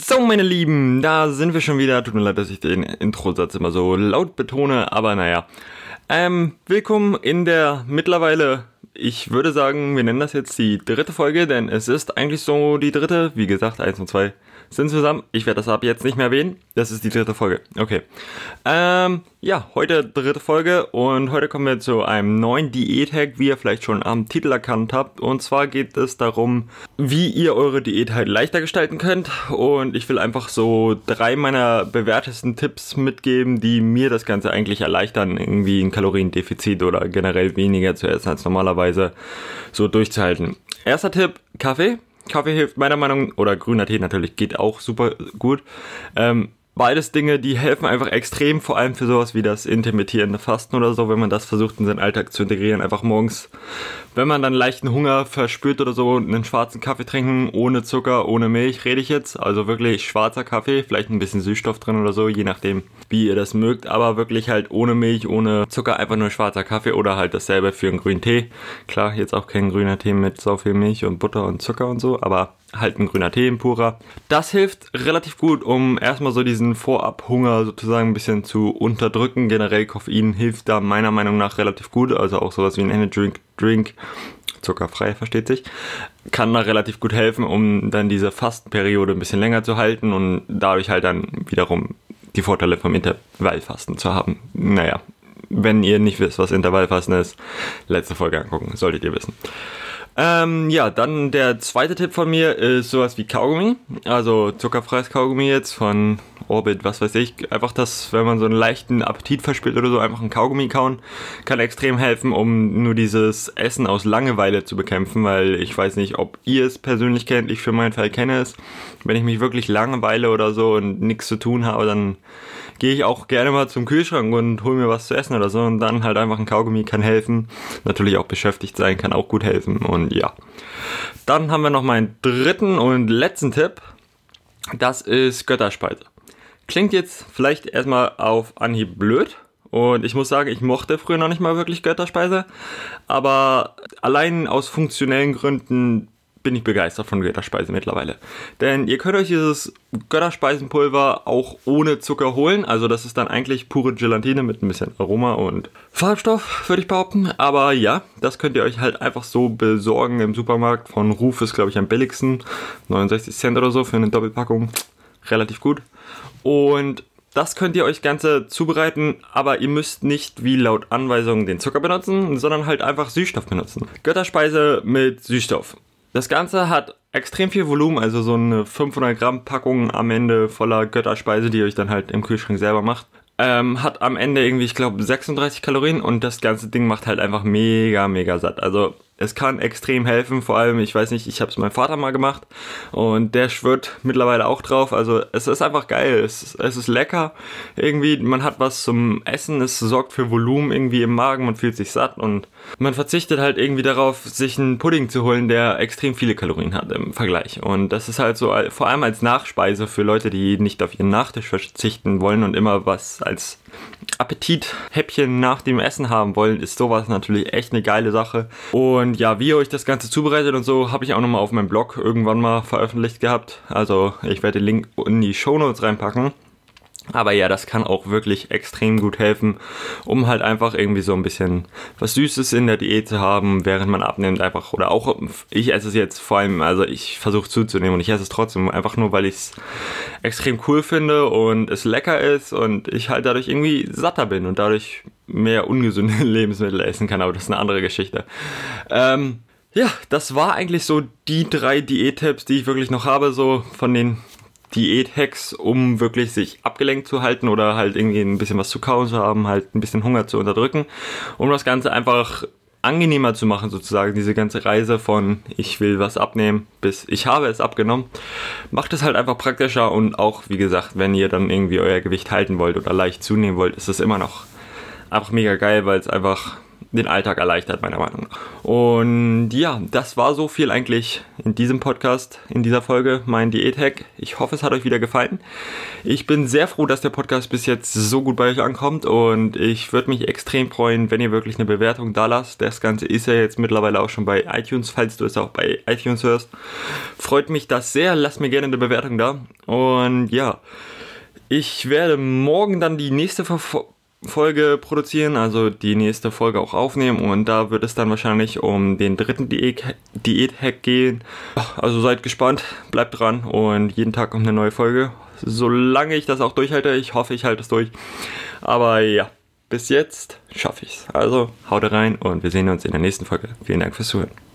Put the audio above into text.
So, meine Lieben, da sind wir schon wieder. Tut mir leid, dass ich den Introsatz immer so laut betone, aber naja. Ähm, willkommen in der mittlerweile, ich würde sagen, wir nennen das jetzt die dritte Folge, denn es ist eigentlich so die dritte. Wie gesagt, eins und zwei sind zusammen. Ich werde das ab jetzt nicht mehr erwähnen. Das ist die dritte Folge. Okay. Ähm, ja, heute dritte Folge und heute kommen wir zu einem neuen Diät-Hack, wie ihr vielleicht schon am Titel erkannt habt. Und zwar geht es darum, wie ihr eure Diät halt leichter gestalten könnt. Und ich will einfach so drei meiner bewährtesten Tipps mitgeben, die mir das Ganze eigentlich erleichtern, irgendwie ein Kaloriendefizit oder generell weniger zu essen als normalerweise so durchzuhalten. Erster Tipp, Kaffee. Kaffee hilft meiner Meinung oder grüner Tee natürlich geht auch super gut. Ähm, beides Dinge, die helfen einfach extrem, vor allem für sowas wie das intermittierende Fasten oder so, wenn man das versucht in seinen Alltag zu integrieren, einfach morgens, wenn man dann leichten Hunger verspürt oder so, einen schwarzen Kaffee trinken, ohne Zucker, ohne Milch, rede ich jetzt, also wirklich schwarzer Kaffee, vielleicht ein bisschen Süßstoff drin oder so, je nachdem, wie ihr das mögt, aber wirklich halt ohne Milch, ohne Zucker, einfach nur schwarzer Kaffee oder halt dasselbe für einen grünen Tee. Klar, jetzt auch kein grüner Tee mit so viel Milch und Butter und Zucker und so, aber halt ein grüner Tee, ein purer. Das hilft relativ gut, um erstmal so diesen Vorabhunger sozusagen ein bisschen zu unterdrücken. Generell Koffein hilft da meiner Meinung nach relativ gut, also auch sowas wie ein Energy Drink, Drink zuckerfrei, versteht sich, kann da relativ gut helfen, um dann diese Fastenperiode ein bisschen länger zu halten und dadurch halt dann wiederum die Vorteile vom Intervallfasten zu haben. Naja, wenn ihr nicht wisst, was Intervallfasten ist, letzte Folge angucken, solltet ihr wissen. Ähm, ja, dann der zweite Tipp von mir ist sowas wie Kaugummi. Also zuckerfreies Kaugummi jetzt von Orbit, was weiß ich. Einfach das, wenn man so einen leichten Appetit verspielt oder so, einfach ein Kaugummi kauen, kann extrem helfen, um nur dieses Essen aus Langeweile zu bekämpfen, weil ich weiß nicht, ob ihr es persönlich kennt. Ich für meinen Fall kenne es. Wenn ich mich wirklich langeweile oder so und nichts zu tun habe, dann gehe ich auch gerne mal zum Kühlschrank und hole mir was zu essen oder so und dann halt einfach ein Kaugummi kann helfen. Natürlich auch beschäftigt sein kann auch gut helfen und ja. Dann haben wir noch meinen dritten und letzten Tipp. Das ist Götterspeise. Klingt jetzt vielleicht erstmal auf Anhieb blöd. Und ich muss sagen, ich mochte früher noch nicht mal wirklich Götterspeise. Aber allein aus funktionellen Gründen bin ich begeistert von Götterspeise mittlerweile. Denn ihr könnt euch dieses Götterspeisenpulver auch ohne Zucker holen. Also das ist dann eigentlich pure Gelatine mit ein bisschen Aroma und Farbstoff, würde ich behaupten. Aber ja, das könnt ihr euch halt einfach so besorgen im Supermarkt. Von Ruf ist, glaube ich, am billigsten. 69 Cent oder so für eine Doppelpackung. Relativ gut. Und das könnt ihr euch Ganze zubereiten, aber ihr müsst nicht wie laut Anweisung den Zucker benutzen, sondern halt einfach Süßstoff benutzen. Götterspeise mit Süßstoff. Das Ganze hat extrem viel Volumen, also so eine 500 Gramm Packung am Ende voller Götterspeise, die ihr euch dann halt im Kühlschrank selber macht. Ähm, hat am Ende irgendwie, ich glaube, 36 Kalorien und das ganze Ding macht halt einfach mega, mega satt. Also es kann extrem helfen, vor allem, ich weiß nicht, ich habe es meinem Vater mal gemacht und der schwört mittlerweile auch drauf. Also es ist einfach geil, es, es ist lecker irgendwie, man hat was zum Essen, es sorgt für Volumen irgendwie im Magen, man fühlt sich satt und man verzichtet halt irgendwie darauf, sich einen Pudding zu holen, der extrem viele Kalorien hat im Vergleich. Und das ist halt so, vor allem als Nachspeise für Leute, die nicht auf ihren Nachtisch verzichten wollen und immer was als Appetithäppchen nach dem Essen haben wollen, ist sowas natürlich echt eine geile Sache. Und ja, wie ihr euch das Ganze zubereitet und so, habe ich auch nochmal auf meinem Blog irgendwann mal veröffentlicht gehabt. Also ich werde den Link in die Show Notes reinpacken. Aber ja, das kann auch wirklich extrem gut helfen, um halt einfach irgendwie so ein bisschen was Süßes in der Diät zu haben, während man abnimmt einfach. Oder auch, ich esse es jetzt vor allem, also ich versuche zuzunehmen und ich esse es trotzdem, einfach nur, weil ich es extrem cool finde und es lecker ist und ich halt dadurch irgendwie satter bin und dadurch mehr ungesunde Lebensmittel essen kann, aber das ist eine andere Geschichte. Ähm, ja, das war eigentlich so die drei Diät-Tipps, die ich wirklich noch habe, so von den Diät-Hacks, um wirklich sich abgelenkt zu halten oder halt irgendwie ein bisschen was zu kauen zu haben, halt ein bisschen Hunger zu unterdrücken, um das Ganze einfach angenehmer zu machen, sozusagen, diese ganze Reise von ich will was abnehmen bis ich habe es abgenommen, macht es halt einfach praktischer und auch, wie gesagt, wenn ihr dann irgendwie euer Gewicht halten wollt oder leicht zunehmen wollt, ist es immer noch einfach mega geil, weil es einfach den Alltag erleichtert, meiner Meinung nach. Und ja, das war so viel eigentlich in diesem Podcast, in dieser Folge, mein Diät-Hack. Ich hoffe, es hat euch wieder gefallen. Ich bin sehr froh, dass der Podcast bis jetzt so gut bei euch ankommt und ich würde mich extrem freuen, wenn ihr wirklich eine Bewertung da lasst. Das Ganze ist ja jetzt mittlerweile auch schon bei iTunes, falls du es auch bei iTunes hörst. Freut mich das sehr. Lasst mir gerne eine Bewertung da. Und ja, ich werde morgen dann die nächste Verfolgung Folge produzieren, also die nächste Folge auch aufnehmen und da wird es dann wahrscheinlich um den dritten Diät-Hack gehen. Also seid gespannt, bleibt dran und jeden Tag kommt eine neue Folge. Solange ich das auch durchhalte, ich hoffe, ich halte es durch. Aber ja, bis jetzt schaffe ich es. Also haut rein und wir sehen uns in der nächsten Folge. Vielen Dank fürs Zuhören.